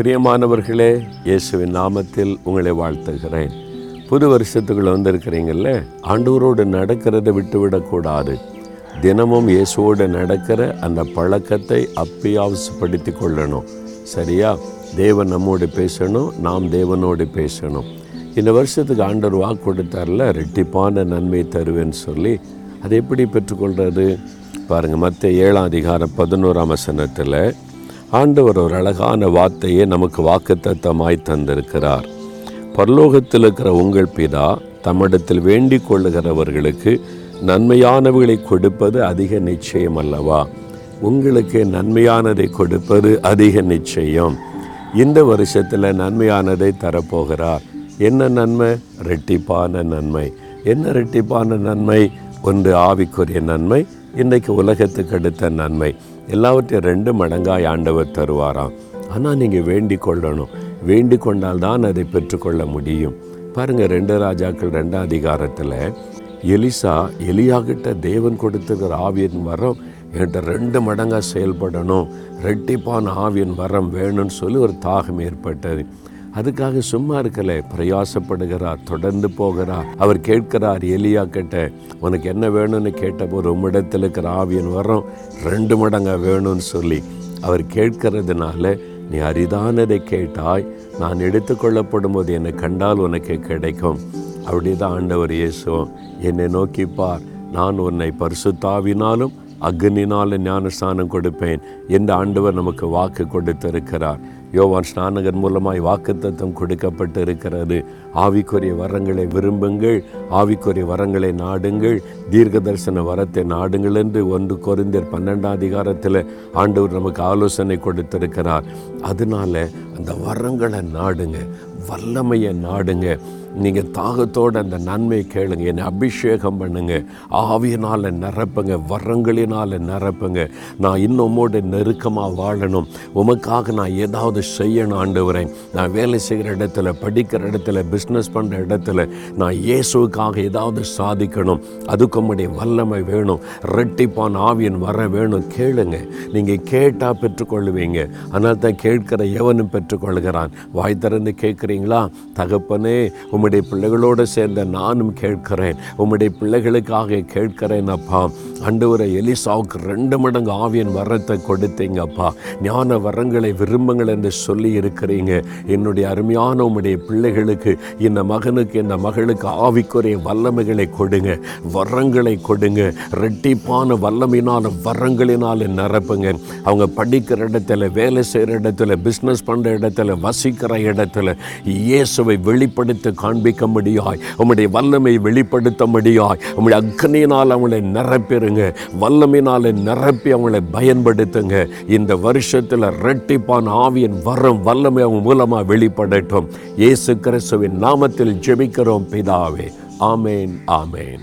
பிரியமானவர்களே இயேசுவின் நாமத்தில் உங்களை வாழ்த்துகிறேன். புது வருஷத்துக்குள்ள வந்திருக்கிறீங்கள ஆண்டவரோடு நடக்கிறத விட்டுவிடக்கூடாது. தினமும் இயேசுவோடு நடக்கிற அந்த பழக்கத்தை அப்பியாவசப்படுத்தி கொள்ளணும். சரியா? தேவன் நம்மோடு பேசணும் நாம் தேவனோடு பேசணும். இந்த வருஷத்துக்கு ஆண்டர் வாக்கு கொடுத்தார்ல ரெட்டிப்பான நன்மை தருவேன்னு சொல்லி. அதை எப்படி பெற்றுக்கொள்கிறது பாருங்கள் மற்ற ஏழாம் அதிகாரம் பதினோராம் வசனத்தில் ஆண்டவர் ஒரு அழகான வார்த்தையை நமக்கு வாக்குத்தத்தமாய் தந்திருக்கிறார். பரலோகத்தில் இருக்கிற உங்கள் பிதா தம்மிடத்தில் வேண்டிக் கொள்ளுகிறவர்களுக்கு நன்மையானவைகளை கொடுப்பது அதிக நிச்சயம் அல்லவா? உங்களுக்கு நன்மையானதை கொடுப்பது அதிக நிச்சயம். இந்த வருஷத்தில் நன்மையானதை தரப்போகிறார். என்ன நன்மை? ரெட்டிப்பான நன்மை. என்ன ரெட்டிப்பான நன்மை? ஒன்று ஆவிக்குரிய நன்மை இன்றைக்கு உலகத்துக்கு அடுத்த நன்மை. எல்லாவற்றையும் ரெண்டு மடங்காய் ஆண்டவர் தருவாராம். ஆனால் நீங்கள் வேண்டிக் கொள்ளணும். வேண்டிக் கொண்டால் தான் அதை பெற்றுக்கொள்ள முடியும். பாருங்கள் ரெண்டு ராஜாக்கள் ரெண்டாம் அதிகாரத்தில் எலிசா எலியாகிட்ட தேவன் கொடுத்துருக்கிற ஆவியின் வரம் என்கிட்ட ரெண்டு மடங்காக செயல்படணும். ரெட்டிப்பான ஆவியின் வரம் வேணும்னு சொல்லி ஒரு தாகம் ஏற்பட்டது. அதுக்காக சும்மா இருக்கலை பிரயாசப்படுகிறார் தொடர்ந்து போகிறார் அவர் கேட்கிறார் எலியா கிட்ட உனக்கு என்ன வேணும்னு கேட்டபோது உம்மிடத்தில் இருக்கிற ஆவியன் வரும் ரெண்டு மடங்கா வேணும்னு சொல்லி. அவர் கேட்கறதுனால நீ அரிதானதை கேட்டாய் நான் எடுத்துக்கொள்ளப்படும் போது என்னை கண்டால் உனக்கு கிடைக்கும். அப்படிதான் ஆண்டவர் இயேசுவோம் என்னை நோக்கிப்பார் நான் உன்னை பரிசுத்தாவினாலும் அக்னினாலும் ஞானஸ்தானம் கொடுப்பேன் என்று ஆண்டவர் நமக்கு வாக்கு கொடுத்திருக்கிறார். யோவான் ஸ்நானகர் மூலமாய் வாக்குத்தத்தம் கொடுக்கப்பட்டு இருக்கிறது ஆவிக்குரிய வரங்களை விரும்புங்கள் ஆவிக்குரிய வரங்களை நாடுங்கள் தீர்க்க தரிசன வரத்தை நாடுங்கள் என்று ஒன்று குறைந்தர் பன்னெண்டாம் அதிகாரத்தில் ஆண்டவர் நமக்கு ஆலோசனை கொடுத்திருக்கிறார். அதனால அந்த வரங்களை நாடுங்க வல்லமையை நாடுங்க. நீங்கள் தாகத்தோடு அந்த நன்மை கேளுங்க என்னை அபிஷேகம் பண்ணுங்க ஆவியினால் நிரப்புங்க வரங்களினால் நிரப்புங்க. நான் இன்னும் நெருக்கமாக வாழணும். உமக்காக நான் ஏதாவது செய்யணும் ஆண்டவரேன் நான் வேலை செய்கிற இடத்துல படிக்கிற இடத்துல பிஸ்னஸ் பண்ணுற இடத்துல நான் இயேசுக்காக ஏதாவது சாதிக்கணும். அதுக்கு உம்முடைய வல்லமை வேணும். ரெட்டிப்பான் ஆவியன் வர வேணும். கேளுங்க. நீங்கள் கேட்டால் பெற்றுக்கொள்வீங்க. ஆனால் தான் கேட்கிற எவனும் பெற்றுக்கொள்கிறான். வாய் திறந்து கேட்குறீங்களா? தகப்பனே உம்முடைய பிள்ளைகளோடு சேர்ந்த நானும் கேட்கிறேன். உம்முடைய பிள்ளைகளுக்காக கேட்கிறேன் அப்பா. அண்டவரை எலிசாவுக்கு ரெண்டு மடங்கு ஆவியன் வரத்தை கொடுத்தீங்கப்பா. ஞான வரங்களை விரும்புங்கள் என்று சொல்லி இருக்கிறீங்க. என்னுடைய அருமையான உம்முடைய பிள்ளைகளுக்கு இந்த மகனுக்கு இந்த மகளுக்கு ஆவிக்குரிய வல்லமைகளை கொடுங்க. வரங்களை கொடுங்க. ரெட்டிப்பான வல்லமையினால வரங்களினால் நிரப்புங்க. அவங்க படிக்கிற இடத்துல வேலை செய்கிற இடத்துல பிஸ்னஸ் பண்ணுற இடத்துல வசிக்கிற இடத்துல இயேசுவை வெளிப்படுத்த காண்பிக்கும்படியாய் உம்முடைய வல்லமை வெளிப்படுத்தும்படியாய் உம்முடைய அக்னியினால் அவங்களை நிரப்பிருங்க வல்லமையினால நிரப்பி அவங்களை பயன்படுத்துங்க. இந்த வருஷத்தில் ரெட்டிப்பான ஆவியின் வரம் வல்லமை அவங்க மூலமாக வெளிப்படட்டும். இயேசு கிறிஸ்துவின் நாமத்தில் ஜெபிக்கிறோம் பிதாவே. ஆமேன் ஆமேன்.